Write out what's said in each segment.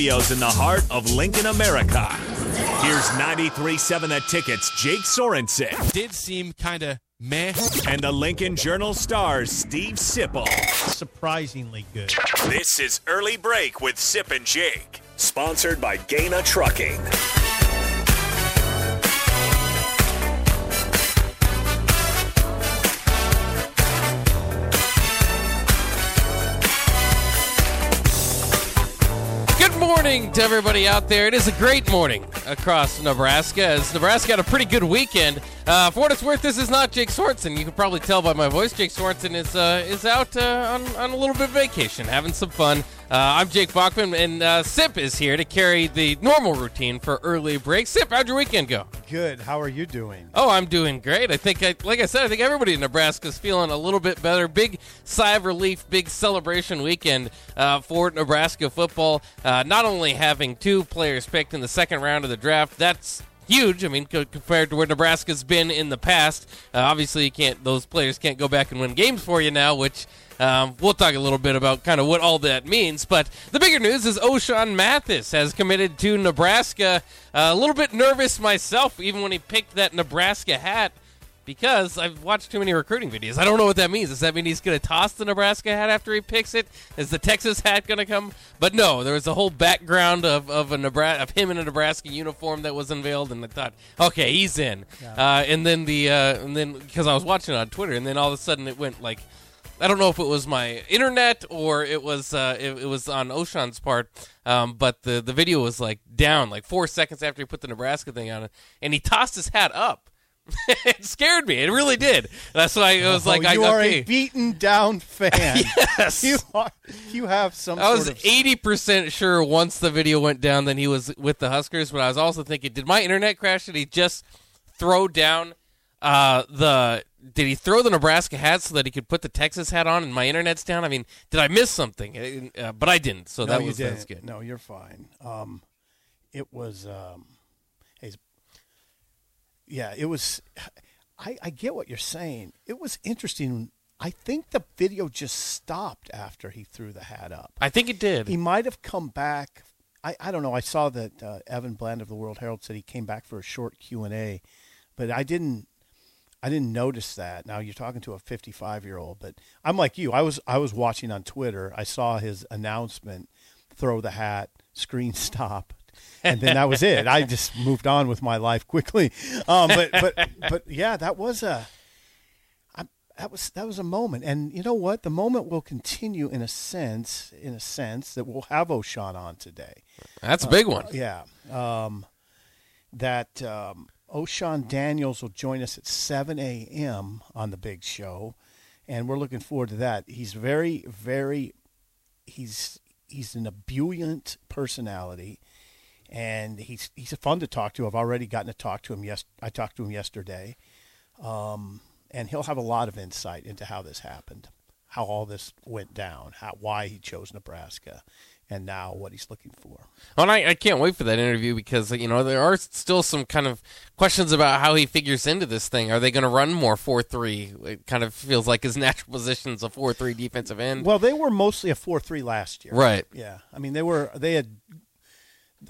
Studios in the heart of Lincoln, America. Here's 93.7 The Tickets, Jake Sorensen. Did seem kind of meh. And the Lincoln Journal stars Steve Sipple. Surprisingly good. This is Early Break with Sip and Jake. Sponsored by Gana Trucking. Morning to everybody out there. It is a great morning across Nebraska as Nebraska had a pretty good weekend. Uh, for what it's worth, this is not Jake Sorensen. You can probably tell by my voice. Jake Sorensen is uh, is out uh, on, on a little bit of vacation, having some fun. Uh, I'm Jake Bachman, and uh, Sip is here to carry the normal routine for early break. Sip, how'd your weekend go? Good. How are you doing? Oh, I'm doing great. I think, I, like I said, I think everybody in Nebraska is feeling a little bit better. Big sigh of relief, big celebration weekend uh, for Nebraska football. Uh, not only having two players picked in the second round of the draft, that's huge. I mean, co- compared to where Nebraska's been in the past. Uh, obviously, you can't; those players can't go back and win games for you now, which. Um, we'll talk a little bit about kind of what all that means. But the bigger news is Ochaun Mathis has committed to Nebraska. Uh, a little bit nervous myself, even when he picked that Nebraska hat, because I've watched too many recruiting videos. I don't know what that means. Does that mean he's going to toss the Nebraska hat after he picks it? Is the Texas hat going to come? But no, there was a whole background of, of a Nebraska, of him in a Nebraska uniform that was unveiled, and I thought, okay, he's in. Uh, and then the uh, and then because I was watching it on Twitter, and then all of a sudden it went like. I don't know if it was my internet or it was uh, it, it was on Ochaun's part, um, but the the video was like down like four seconds after he put the Nebraska thing on it, and he tossed his hat up. it scared me. It really did. That's why it was like oh, you I, are okay. a beaten down fan. yes. You are. You have some. I was eighty percent sure once the video went down, then he was with the Huskers. But I was also thinking, did my internet crash? Did he just throw down uh, the? Did he throw the Nebraska hat so that he could put the Texas hat on, and my internet's down? I mean, did I miss something? Uh, but I didn't, so No, that was that's good. No, you're fine. Um, it was. Um, yeah, it was. I, I get what you're saying. It was interesting. I think the video just stopped after he threw the hat up. I think it did. He might have come back. I, I don't know. I saw that uh, Evan Bland of the World Herald said he came back for a short Q and A, but I didn't. I didn't notice that. Now you're talking to a 55 year old, but I'm like you. I was I was watching on Twitter. I saw his announcement, throw the hat, screen stop, and then that was it. I just moved on with my life quickly. Um, but but but yeah, that was a. I, that was that was a moment, and you know what? The moment will continue in a sense, in a sense that we'll have Ochaun on today. That's a big one. Yeah. Um, that um, Ochaun Daniels will join us at 7 a.m. on the big show, and we're looking forward to that. He's very, very, he's he's an ebullient personality, and he's he's fun to talk to. I've already gotten to talk to him. Yes, I talked to him yesterday, um, and he'll have a lot of insight into how this happened, how all this went down, how why he chose Nebraska, and now what he's looking for. Well, and I, I can't wait for that interview because you know there are still some kind of questions about how he figures into this thing. Are they going to run more four three? It kind of feels like his natural position is a four three defensive end. Well, they were mostly a four-three last year, Right. Yeah, I mean they were they had.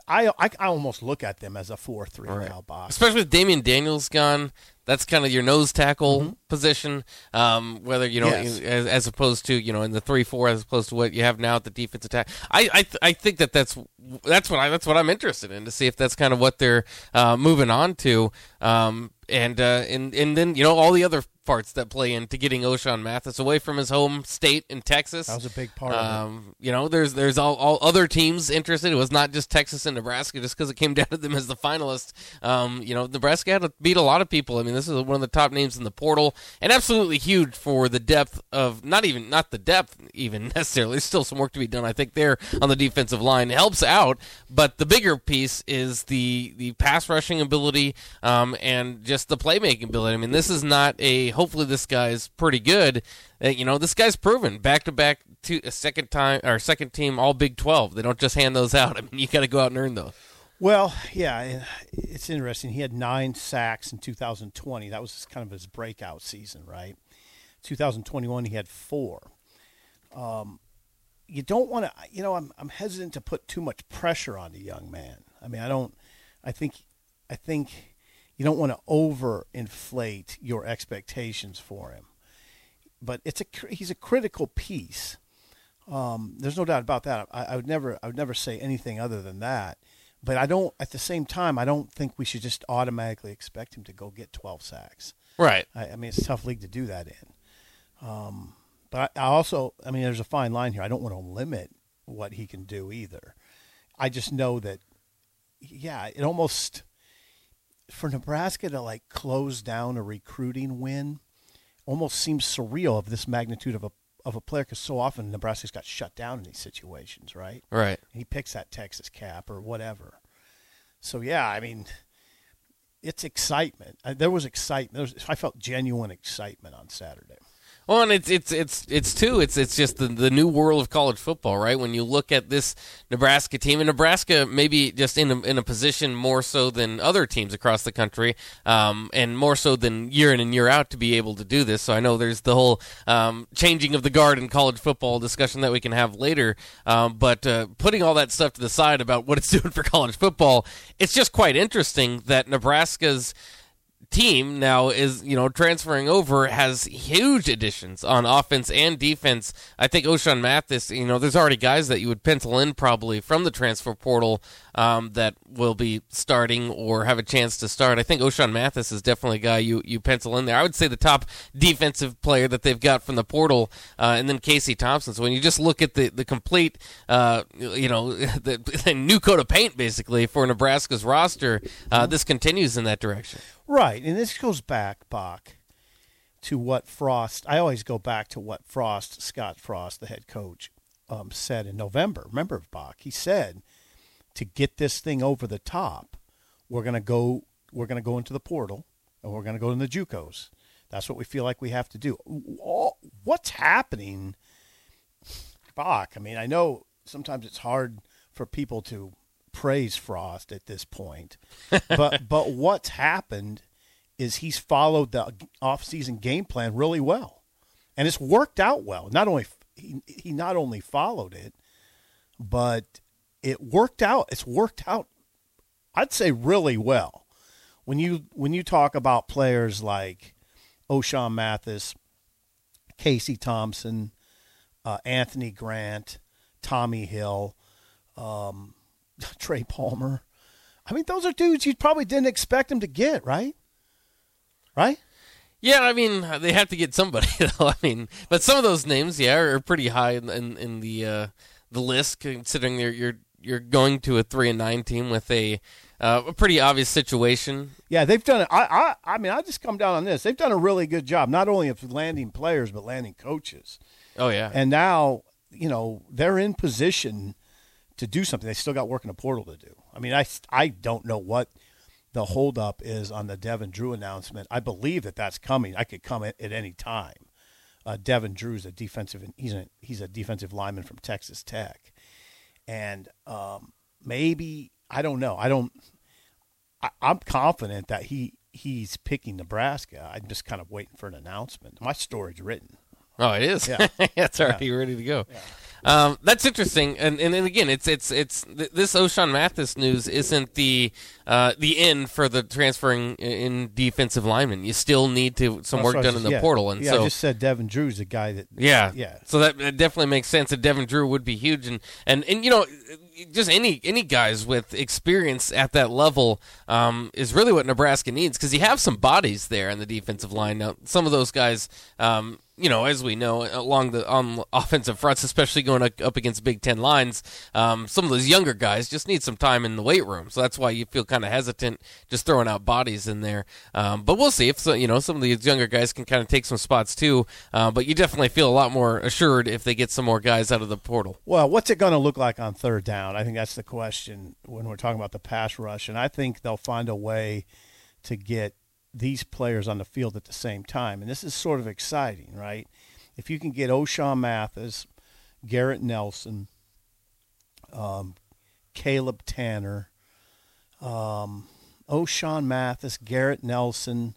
I I, I almost look at them as a four-three now, Bob. especially with Damion Daniels gone. That's kind of your nose tackle Mm-hmm. position. Um, whether you know, Yes. as, as opposed to you know in the three four, as opposed to what you have now at the defense attack. I I, th- I think that that's that's what I that's what I'm interested in to see if that's kind of what they're uh, moving on to. Um, and uh, and and then you know all the other parts that play into getting Ochaun Mathis away from his home state in Texas. That was a big part of it. Um, you know, there's there's all, all other teams interested. It was not just Texas and Nebraska, just because it came down to them as the finalists. Um, you know, Nebraska had to beat a lot of people. I mean, this is one of the top names in the portal, and absolutely huge for the depth of not even not the depth even necessarily. There's still some work to be done. I think there on the defensive line it helps out, but the bigger piece is the the pass rushing ability um, and just the playmaking ability. I mean, this is not a. Hopefully, this guy's pretty good. Uh, you know, this guy's proven back to back to a second time or second team All Big Twelve. They don't just hand those out. I mean, you got to go out and earn those. Well, yeah, it's interesting. He had nine sacks in 2020. That was kind of his breakout season, right? 2021, he had four. Um, you don't want to. You know, I'm I'm hesitant to put too much pressure on the young man. I mean, I don't. I think, I think you don't want to overinflate your expectations for him. But it's a he's a critical piece. Um, there's no doubt about that. I, I would never I would never say anything other than that. But I don't. At the same time, I don't think we should just automatically expect him to go get 12 sacks. Right. I, I mean, it's a tough league to do that in. Um, but I, I also, I mean, there's a fine line here. I don't want to limit what he can do either. I just know that, yeah, it almost for Nebraska to like close down a recruiting win almost seems surreal of this magnitude of a of a player because so often Nebraska's got shut down in these situations, right? Right. And he picks that Texas cap or whatever. So yeah, I mean, it's excitement. There was excitement. There was, I felt genuine excitement on Saturday. Well, and it's it's it's it's too. It's it's just the, the new world of college football, right? When you look at this Nebraska team, and Nebraska maybe just in a, in a position more so than other teams across the country, um, and more so than year in and year out to be able to do this. So I know there's the whole um, changing of the guard in college football discussion that we can have later. Um, but uh, putting all that stuff to the side about what it's doing for college football, it's just quite interesting that Nebraska's team now is you know transferring over has huge additions on offense and defense. I think Ochaun Mathis, you know, there's already guys that you would pencil in probably from the transfer portal um, that will be starting or have a chance to start. I think Ochaun Mathis is definitely a guy you you pencil in there. I would say the top defensive player that they've got from the portal, uh, and then Casey Thompson. So when you just look at the the complete, uh, you know, the, the new coat of paint basically for Nebraska's roster, uh, this continues in that direction. Right, and this goes back, Bach, to what Frost. I always go back to what Frost, Scott Frost, the head coach, um, said in November. Remember, Bach? He said to get this thing over the top, we're gonna go. We're gonna go into the portal, and we're gonna go in the JUCOs. That's what we feel like we have to do. What's happening, Bach? I mean, I know sometimes it's hard for people to praise Frost at this point, but but what's happened is he's followed the off-season game plan really well, and it's worked out well. Not only he, he not only followed it, but it worked out. It's worked out. I'd say really well. When you when you talk about players like Ochaun Mathis, Casey Thompson, uh, Anthony Grant, Tommy Hill, um, Trey Palmer. I mean, those are dudes you probably didn't expect him to get, right? Right? Yeah, I mean they have to get somebody. Though. I mean, but some of those names, yeah, are pretty high in, in, in the uh, the list, considering you're you're you're going to a three and nine team with a uh, a pretty obvious situation. Yeah, they've done it. I, I, I mean, I just come down on this. They've done a really good job, not only of landing players but landing coaches. Oh yeah, And now, you know, they're in position to do something. They still got work in the portal to do. I mean, I, I don't know what the holdup is on the Devin Drew announcement. I believe that that's coming. I could come at, at any time. Uh, Devin Drew's a defensive. He's a he's a defensive lineman from Texas Tech, and um, maybe I don't know. I don't. I, I'm confident that he he's picking Nebraska. I'm just kind of waiting for an announcement. My story's written. Oh, it is. Yeah. it's already ready to go. Um, that's interesting, and, and and again, it's it's it's th- this Ochaun Mathis news isn't the uh, the end for the transferring in defensive linemen. You still need to some work done just- in the yeah. portal, and yeah, so I just said Devin Drew's the guy that. yeah, yeah. So that, that definitely makes sense. That Devin Drew would be huge, and and and you know, just any any guys with experience at that level um, is really what Nebraska needs because you have some bodies there in the defensive line. Now, some of those guys. Um, you know, as we know, along the on offensive fronts, especially going up up against Big Ten lines, um, some of those younger guys just need some time in the weight room. So that's why you feel kind of hesitant just throwing out bodies in there. Um, but we'll see if so, you know some of these younger guys can kind of take some spots too. Uh, but you definitely feel a lot more assured if they get some more guys out of the portal. Well, what's it going to look like on third down? I think that's the question when we're talking about the pass rush, and I think they'll find a way to get these players on the field at the same time, and this is sort of exciting, right? If you can get Ochaun Mathis, Garrett Nelson, um, Caleb Tannor, um, Ochaun Mathis, Garrett Nelson,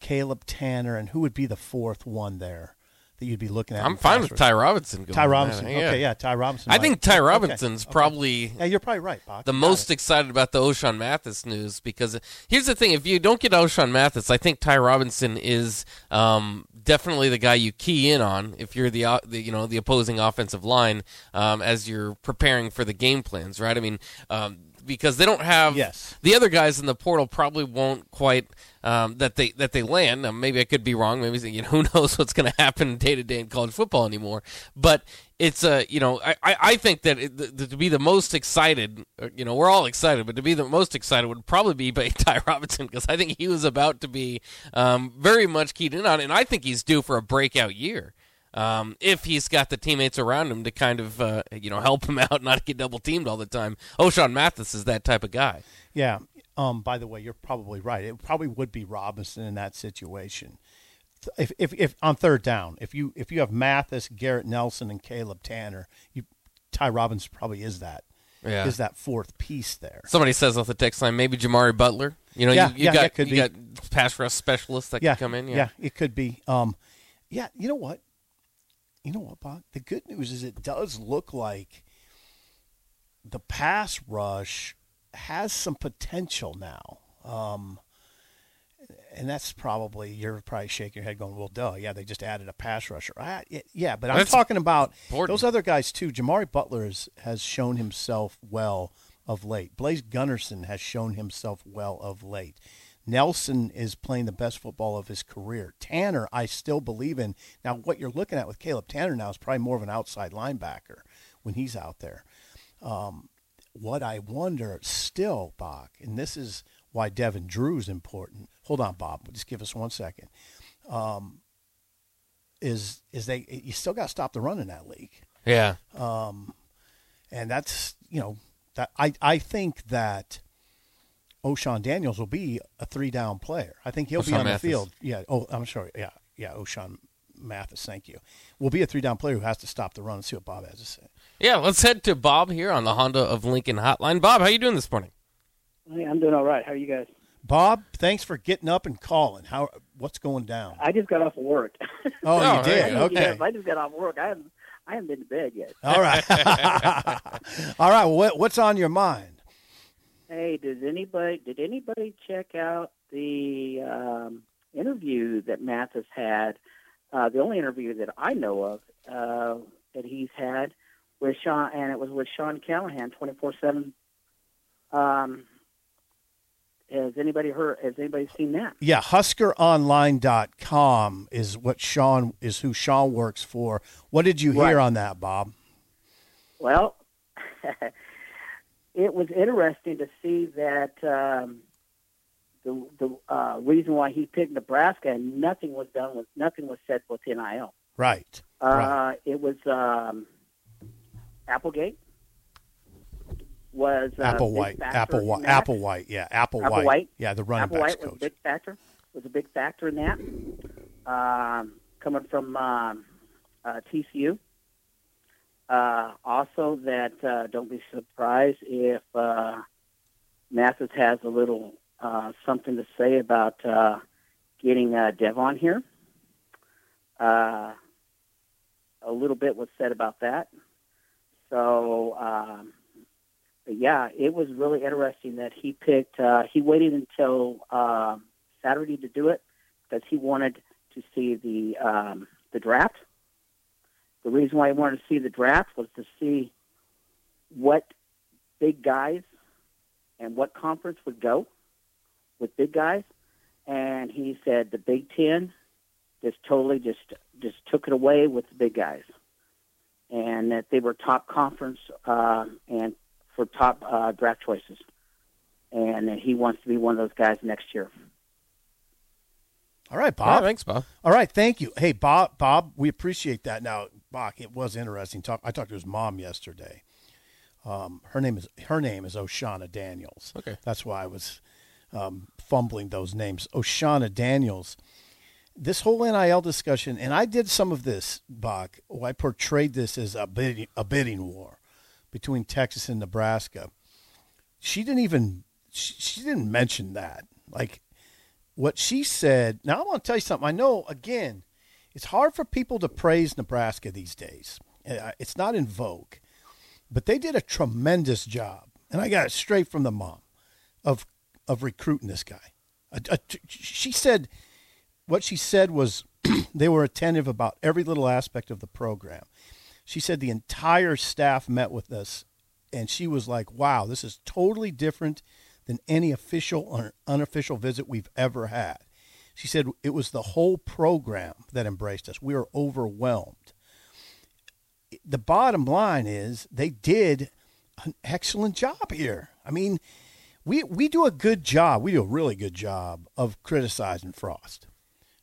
Caleb Tannor, and who would be the fourth one there? That you'd be looking at? I'm fine with? Ty Robinson. Going Ty that. Robinson. Okay, yeah, Ty Robinson. I might- think Ty Robinson's okay. probably Yeah, you're probably right, Bach. the Got most it. excited about the Ochaun Mathis news because here's the thing: if you don't get Ochaun Mathis, I think Ty Robinson is um, definitely the guy you key in on if you're the, uh, the you know the opposing offensive line um, as you're preparing for the game plans, right? I mean. Um, because they don't have Yes. the other guys in the portal probably won't quite um, that they that they land. Now, maybe I could be wrong. Maybe you know who knows what's going to happen day to day in college football anymore. But it's a uh, you know I, I I think that it, the, to be the most excited, uh, you know we're all excited, but to be the most excited would probably be by Ty Robinson because I think he was about to be um, very much keyed in on, it, and I think he's due for a breakout year. Um, if he's got the teammates around him to kind of uh, you know help him out, not get double teamed all the time. Ochaun Mathis is that type of guy. Yeah. Um, by the way, you're probably right. It probably would be Robinson in that situation. If, if, if on third down, if you if you have Mathis, Garrett Nelson, and Caleb Tannor, you Ty Robinson probably is that Yeah. is that fourth piece there. Somebody says off the text line, maybe Jimari Butler. You know, Yeah, you, you yeah, got could you be. got pass rush specialists that yeah, can come in. yeah, it could be. Um, yeah, you know what? You know what, Bob? The good news is it does look like the pass rush has some potential now. Um, and that's probably you're probably shaking your head, going, "Well, duh, yeah, they just added a pass rusher." I, yeah, but I'm That's talking about important. those other guys too. Jimari Butler is, has shown himself well of late. Blaise Gunnerson has shown himself well of late. Nelson is playing the best football of his career. Tannor, I still believe in. Now, what you're looking at with Caleb Tannor now is probably more of an outside linebacker when he's out there. Um, what I wonder still, Bach, and this is why Devin Drew is important. Hold on, Bob. Just give us one second. Um, is is they you still got to stop the run in that league, yeah. and that's you know that I I think that Ochaun Daniels will be a three down player. I think he'll be on Mathis. the field. Yeah. Oh, I'm sorry. Yeah, yeah. Ochaun Mathis. Thank you. Will be a three down player who has to stop the run. and see what Bob has to say. Yeah, let's head to Bob here on the Honda of Lincoln hotline. Bob, how you doing this morning? Hey, I'm doing all right. How are you guys? Bob, thanks for getting up and calling. How what's going down? I just got off of work. Oh, you did. Yes, Okay. I just got off work. I haven't, I haven't been to bed yet. All right. All right. Well, what, what's on your mind? Hey, did anybody did anybody check out the um, interview that Mathis had? Uh, the only interview that I know of uh, that he's had with Sean, and it was with Sean Callahan, twenty four seven. Um, has anybody heard? Has anybody seen that? Yeah, HuskerOnline.com is what Sean is who Sean works for. What did you hear Right. on that, Bob? Well, it was interesting to see that um, the the uh, reason why he picked Nebraska and nothing was done with nothing was said with NIL. Right. Uh, right. It was um, Applegate was uh, Apple big White. Apple White. Apple White. Yeah, Apple, Apple White. White. Yeah, the running Apple backs White was a big factor. Was a big factor in that. Um, coming from um, uh, TCU. Uh, also, that uh, don't be surprised if uh, Mathis has a little uh, something to say about uh, getting uh, Devon here. A little bit was said about that. So, um, yeah, it was really interesting that he picked. He waited until Saturday to do it because he wanted to see the um, the draft. The reason why he wanted to see the draft was to see what big guys and what conference would go with big guys. And he said the Big Ten just totally just just took it away with the big guys, and that they were top conference uh, and for top uh, draft choices, and that he wants to be one of those guys next year. All right, Yeah, Bob. thanks, Bob. All right, thank you. Hey, Bob. Bob, we appreciate that. Now, Bach, it was interesting. Talk. I talked to his mom yesterday. Um, her name is her name is Oshana Daniels. Okay. that's why I was um, fumbling those names. Oshana Daniels. This whole NIL discussion, and I did some of this, Bach. Oh, I portrayed this as a bidding, a bidding war between Texas and Nebraska. She didn't even she, she didn't mention that. Like what she said. Now I want to tell you something. I know again, it's hard for people to praise Nebraska these days. Uh, It's not in vogue, but they did a tremendous job, and I got it straight from the mom of of recruiting this guy. A- a- she said what she said was they were attentive about every little aspect of the program. She said the entire staff met with us, and she was like, "Wow, this is totally different than any official or unofficial visit we've ever had." She said it was the whole program that embraced us. We were overwhelmed. The bottom line is they did an excellent job here. I mean, we we do a good job. We do a really good job of criticizing Frost.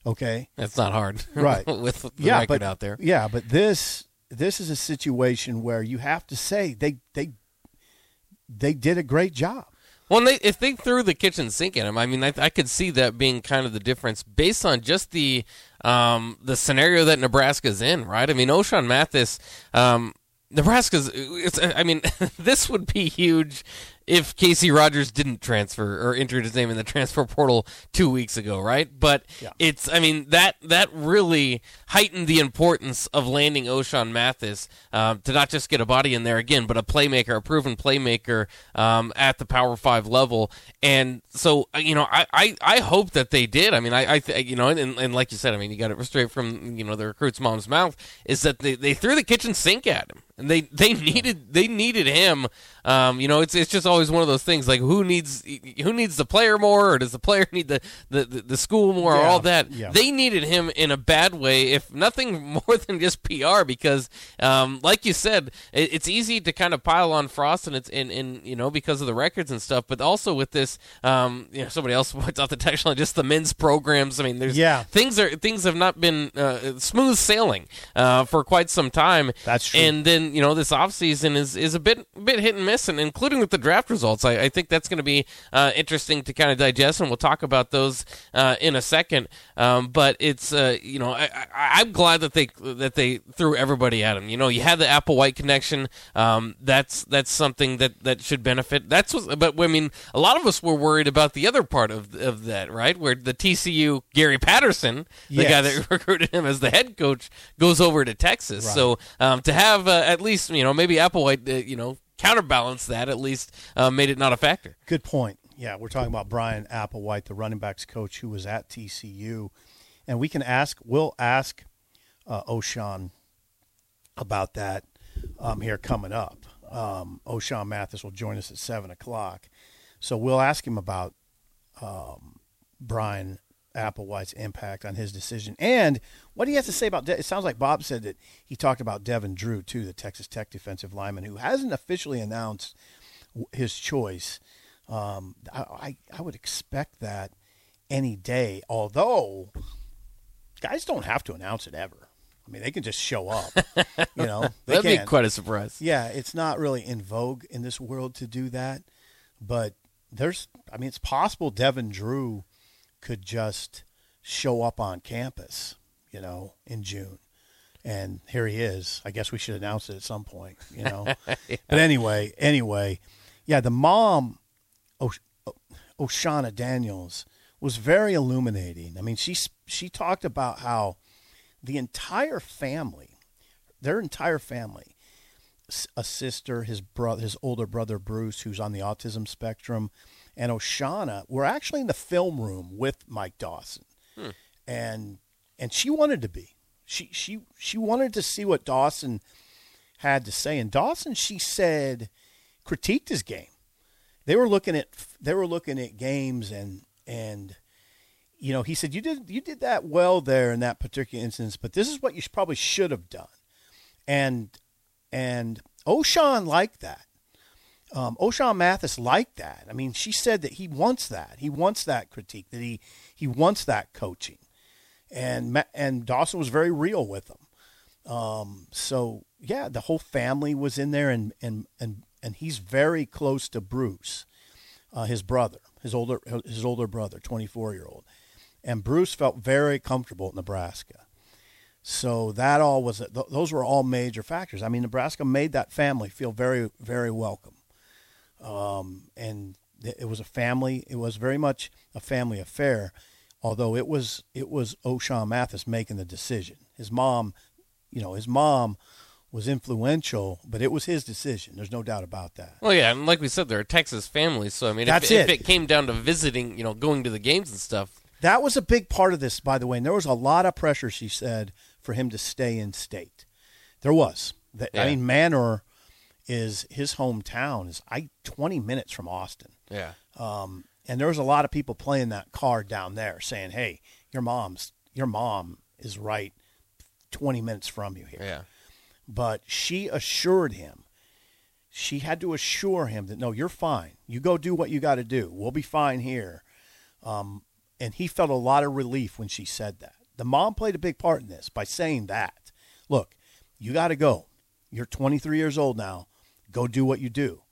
Okay, That's not hard, Right. with the yeah, record but out there. yeah, but this this is a situation where you have to say they they they did a great job. Well, they, if they threw the kitchen sink at him, I mean, I, I could see that being kind of the difference based on just the um, the scenario that Nebraska's in, right? I mean, Ochaun Mathis, um, Nebraska's. I mean, this would be huge if Casey Rogers didn't transfer or entered his name in the transfer portal two weeks ago, right? But Yeah. it's, I mean, that that really heightened the importance of landing Ochaun Mathis um, to not just get a body in there again, but a playmaker, a proven playmaker um, at the Power Five level. And so, uh, you know, I, I, I hope that they did. I mean, I, I th- you know, and, and like you said, I mean, you got it straight from you know the recruit's mom's mouth is that they, they threw the kitchen sink at him, and they they needed they needed him. Um, you know, it's it's just always one of those things like who needs who needs the player more, or does the player need the the, the, school more, or all that. yeah. They needed him in a bad way, if nothing more than just PR, because um, like you said, it, it's easy to kind of pile on Frost, and it's in in you know because of the records and stuff, but also with this, um, you know, somebody else points out the text line, just the men's programs. I mean, there's Yeah. things are things have not been uh, smooth sailing uh, for quite some time. That's true. And then you know this offseason is is a bit bit hit and miss, and including with the draft results, I, I think that's going to be uh, interesting to kind of digest, and we'll talk about those uh, in a second. Um, but it's uh, you know I, I, I'm glad that they that they threw everybody at him. You know, you had the Applewhite connection. Um, that's that's something that that should benefit. That's what, but I mean, a lot of us were worried about the other part of of that, right? Where the TCU Gary Patterson, the guy that recruited him as the head coach, goes over to Texas. Right. So um, to have uh, at least you know maybe Applewhite uh, you know counterbalanced that at least uh, made it not a factor. Good point. Yeah, we're talking about Bryan Applewhite, the running backs coach who was at TCU, and we can ask. We'll ask uh, Ochaun about that um, here coming up. Um, Ochaun Mathis will join us at seven o'clock, so we'll ask him about um, Bryan Applewhite's impact on his decision and what he has to say about. De- it sounds like Bob said that he talked about Devin Drew too, the Texas Tech defensive lineman who hasn't officially announced his choice. Um, I, I I would expect that any day. Although guys don't have to announce it ever. I mean, they can just show up. you know, That'd be quite a surprise. Yeah, it's not really in vogue in this world to do that, but there's. I mean, it's possible Devin Drew could just show up on campus. You know, in June. And here he is. I guess we should announce it at some point, you know. But anyway, anyway, yeah, the mom O- O- Oshana Daniels was very illuminating. I mean, she she talked about how the entire family, their entire family, a sister, his brother, his older brother Bruce, who's on the autism spectrum, and Oshana were actually in the film room with Mike Dawson, hmm. and and she wanted to be. She she she wanted to see what Dawson had to say, and Dawson, she said, critiqued his game. They were looking at they were looking at games and and you know he said you did you did that well there in that particular instance but this is what you probably should have done. And and Ochaun liked that um, Ochaun Mathis liked that. I mean she said that he wants that. He wants that critique that he he wants that coaching. And and Dawson was very real with him. Um, so yeah, the whole family was in there, and and and and he's very close to Bruce, uh, his brother, his older his older brother, twenty four year old, and Bruce felt very comfortable at Nebraska. So that all was th- those were all major factors. I mean, Nebraska made that family feel very very welcome, um, and it was a family. It was very much a family affair. Although it was it was Ochaun Mathis making the decision. His mom, you know, his mom was influential, but it was his decision. There's no doubt about that. Well, yeah, and like we said, they're a Texas family, so I mean, That's if, if it. it came down to visiting, you know, going to the games and stuff, That was a big part of this, by the way. And there was a lot of pressure, she said, for him to stay in state. There was. The- Yeah. I mean, Manor is his hometown is I 20 minutes from Austin. yeah, Um, and there was a lot of people playing that card down there saying, "Hey, your mom's your mom is right 20 minutes from you here." yeah, But she assured him. She had to assure him that no, you're fine. You go do what you got to do. We'll be fine here. Um, and he felt a lot of relief when she said that. The mom played a big part in this by saying that. Look, you got to go. You're 23 years old now. Go do what you do.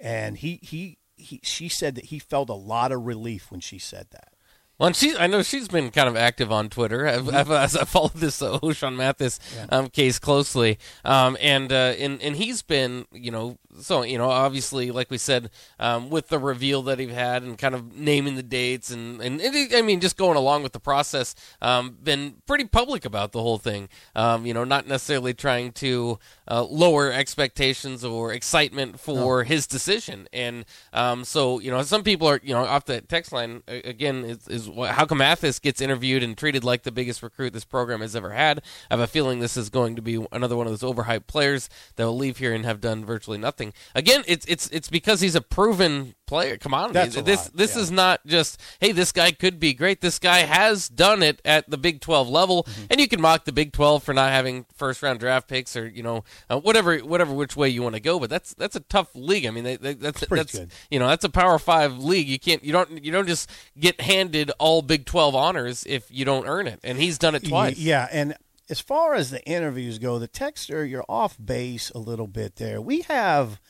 And he, he, he, she said that he felt a lot of relief when she said that. Well, and she, I know she's been kind of active on Twitter. I've, I've, as I followed this uh, Ochaun Mathis um, case closely, um, and uh, and and he's been, you know, so you know, obviously, like we said, um, with the reveal that he had and kind of naming the dates and and it, I mean, just going along with the process, um, been pretty public about the whole thing. Um, you know, not necessarily trying to uh, lower expectations or excitement for his decision, and um, so you know, some people are, you know, off the text line again is, how come Mathis gets interviewed and treated like the biggest recruit this program has ever had? I have a feeling this is going to be another one of those overhyped players that will leave here and have done virtually nothing. Again, it's it's it's because he's a proven player. Commodity. This lot, this yeah. is not just hey, this guy could be great. This guy has done it at the Big Twelve level, Mm-hmm. and you can mock the Big Twelve for not having first round draft picks or you know uh, whatever whatever which way you want to go. But that's that's a tough league. I mean, they, they, that's that's good. you know that's a Power Five league. You can't you don't you don't just get handed all Big Twelve honors if you don't earn it. And he's done it twice. Yeah, and as far as the interviews go, the texter, you're off base a little bit there. We have,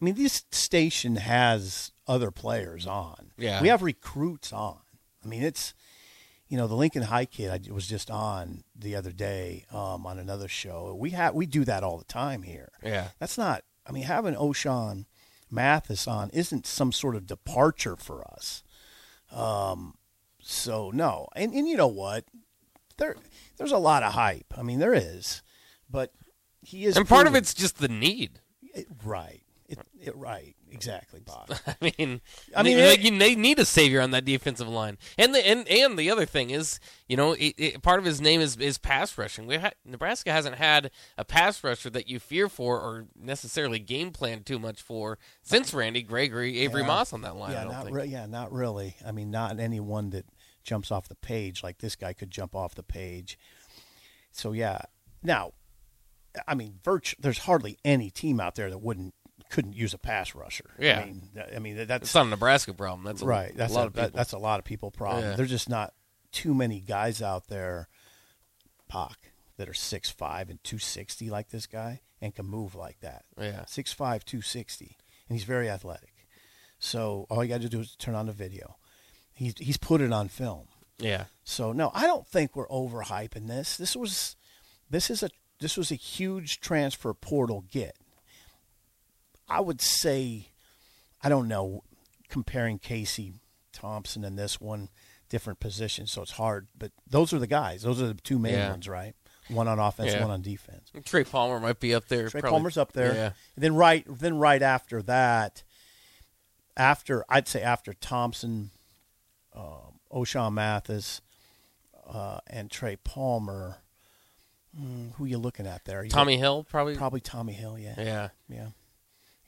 I mean, this station has other players on. Yeah. we have recruits on. I mean, it's, you know, the Lincoln High kid I was just on the other day um, on another show. We have we do that all the time here. Yeah. That's not. I mean, having Ochaun Mathis on isn't some sort of departure for us. Um, so no, and and you know what? There there's a lot of hype. I mean, there is, but he is. And part of it's just the need. it, right. It, it right exactly, Bob. I mean, I mean, they, it- you- they need a savior on that defensive line. And the and, and the other thing is, you know, it, it, part of his name is is pass rushing. We ha- Nebraska hasn't had a pass rusher that you fear for or necessarily game plan too much for since Randy Gregory, Avery Yeah. Moss on that line. Yeah, not re- yeah, not really. I mean, not anyone that jumps off the page like this guy could jump off the page. So yeah, now, I mean, virtu- there's hardly any team out there that wouldn't couldn't use a pass rusher. Yeah. I mean, th- I mean that's It's not a Nebraska problem. That's a, right. That's a lot a, of that- people. that's a lot of people problem. Yeah. There's just not too many guys out there, Pock, that are six five and two sixty like this guy and can move like that. Yeah. Six five, two sixty, and he's very athletic. So all you got to do is turn on the video. He's he's put it on film. yeah. So no, I don't think we're overhyping this. This was this is a this was a huge transfer portal get. I would say I don't know comparing Casey Thompson and this one different positions, so it's hard. But those are the guys. Those are the two main Yeah. ones, right? One on offense, Yeah. one on defense. Trey Palmer might be up there. Trey probably. Palmer's up there. Yeah. And then right then right after that, after I'd say after Thompson, um, Ochaun Mathis, uh, and Trey Palmer, hmm, who you looking at there? You Tommy Hill probably. probably Tommy Hill. Yeah, Yeah. yeah,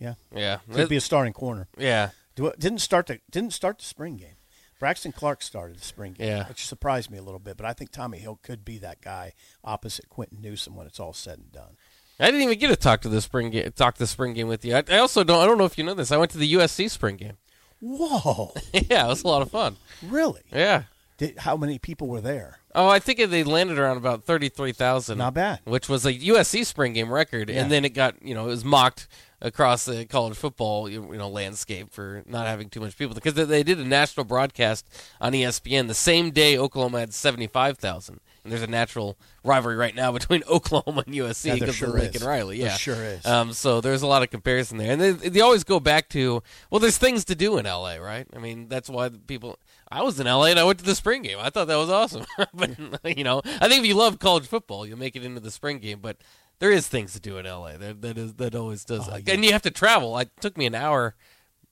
yeah. Yeah. Could be a starting corner. yeah. Do didn't start the didn't start the spring game. Braxton Clark started the spring game, Yeah. which surprised me a little bit. But I think Tommy Hill could be that guy opposite Quinton Newsome when it's all said and done. I didn't even get to talk to the spring game. Talk the spring game with you. I, I also don't. I don't know if you know this. I went to the USC spring game. Whoa, yeah, it was a lot of fun. really? Yeah. Did, how many people were there? Oh, I think they landed around about thirty-three thousand. Not bad. Which was a USC spring game record, Yeah. and then it got you know it was mocked across the college football you know landscape for not having too much people because they did a national broadcast on ESPN the same day Oklahoma had seventy five thousand. And there's a natural rivalry right now between Oklahoma and USC Yeah, there because sure of Lincoln is. Riley. There Yeah, sure is. Um, so there's a lot of comparison there, and they, they always go back to well, there's things to do in LA, right? I mean, that's why people. I was in LA and I went to the spring game. I thought that was awesome, but you know, I think if you love college football, you'll make it into the spring game. But there is things to do in LA. That that is that always does, Oh, yeah. and you have to travel. It took me an hour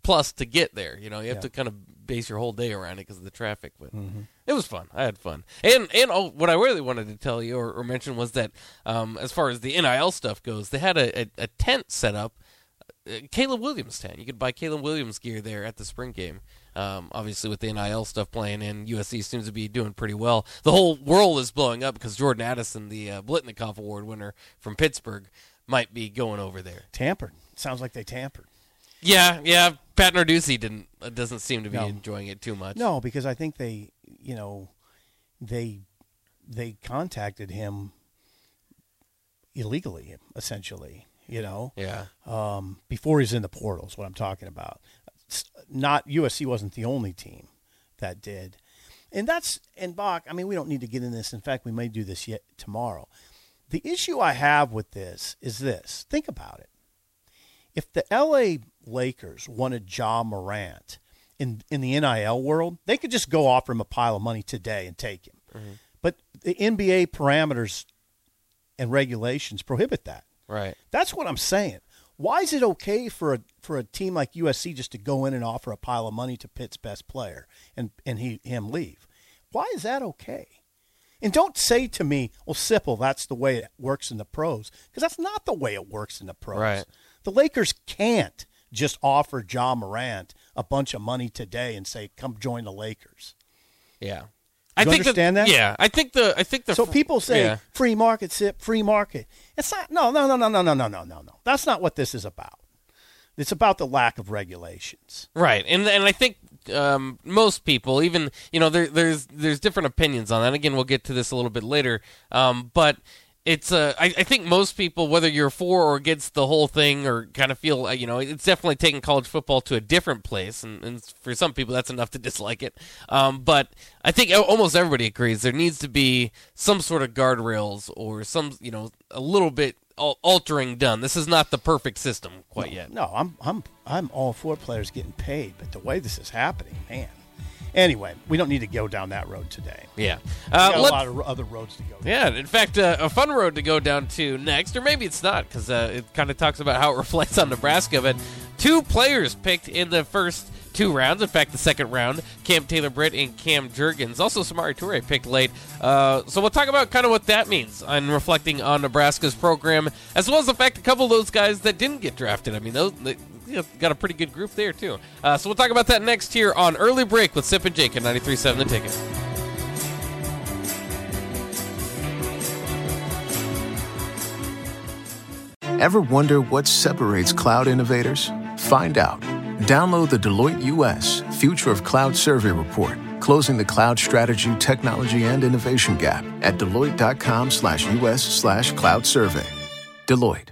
plus to get there. You know, you have Yeah. to kind of base your whole day around it because of the traffic. But Mm-hmm. it was fun. I had fun. And and oh, what I really wanted to tell you or, or mention was that um, as far as the NIL stuff goes, they had a, a, a tent set up. Uh, Caleb Williams tent. You could buy Caleb Williams gear there at the spring game. Um, obviously, with the NIL stuff playing in, USC seems to be doing pretty well. The whole world is blowing up because Jordan Addison, the uh, Biletnikoff Award winner from Pittsburgh, might be going over there. Tampered. Sounds like they tampered. Yeah, yeah. Pat Narduzzi didn't uh, doesn't seem to be No. enjoying it too much. No, because I think they, you know, they they contacted him illegally, essentially. You know, Yeah. um, before he's in the portals. What I'm talking about. Not USC wasn't the only team that did, and that's and Bach. I mean, we don't need to get in this. In fact, we may do this yet tomorrow. The issue I have with this is this. Think about it. If the LA Lakers wanted Ja Morant in in the NIL world, they could just go offer him a pile of money today and take him. Mm-hmm. But the NBA parameters and regulations prohibit that. Right. That's what I'm saying. Why is it okay for a for a team like USC just to go in and offer a pile of money to Pitt's best player and and he him leave? Why is that okay? And don't say to me, "Well, Sipple, that's the way it works in the pros," because that's not the way it works in the pros. Right. The Lakers can't just offer John Morant a bunch of money today and say, "Come join the Lakers." Yeah. You understand that? Yeah, I think the I think the So people say yeah. free market, sip, free market. It's not. No, no, no, no, no, no, no, no, no, no. That's not what this is about. It's about the lack of regulations. Right, and and I think um, most people, even you know, there, there's there's different opinions on that. Again, we'll get to this a little bit later, um, but it's uh, I, I think most people, whether you're for or against the whole thing, or kind of feel uh, you know, it's definitely taking college football to a different place, and, and for some people, that's enough to dislike it. Um, but I think almost everybody agrees there needs to be some sort of guardrails or some you know a little bit altering done. This is not the perfect system quite yet. No, I'm I'm I'm all for players getting paid, but the way this is happening, man. Anyway, we don't need to go down that road today. Yeah, uh, a lot of other roads to go. down. Yeah, in fact, uh, a fun road to go down to next, or maybe it's not, because uh, it kind of talks about how it reflects on Nebraska. But two players picked in the first two rounds. In fact, the second round, Cam Taylor Britt and Cam Jurgens. Also, Samori Toure picked late. Uh, so we'll talk about kind of what that means on reflecting on Nebraska's program, as well as the fact a couple of those guys that didn't get drafted. I mean, those. You know, got a pretty good group there too. Uh, so we'll talk about that next here on early break with Sip and Jake at 93.7 The Ticket. Ever wonder what separates cloud innovators? Find out. Download the Deloitte US Future of Cloud Survey Report, closing the cloud strategy, technology, and innovation gap at deloitte.com slash US slash cloud survey. Deloitte.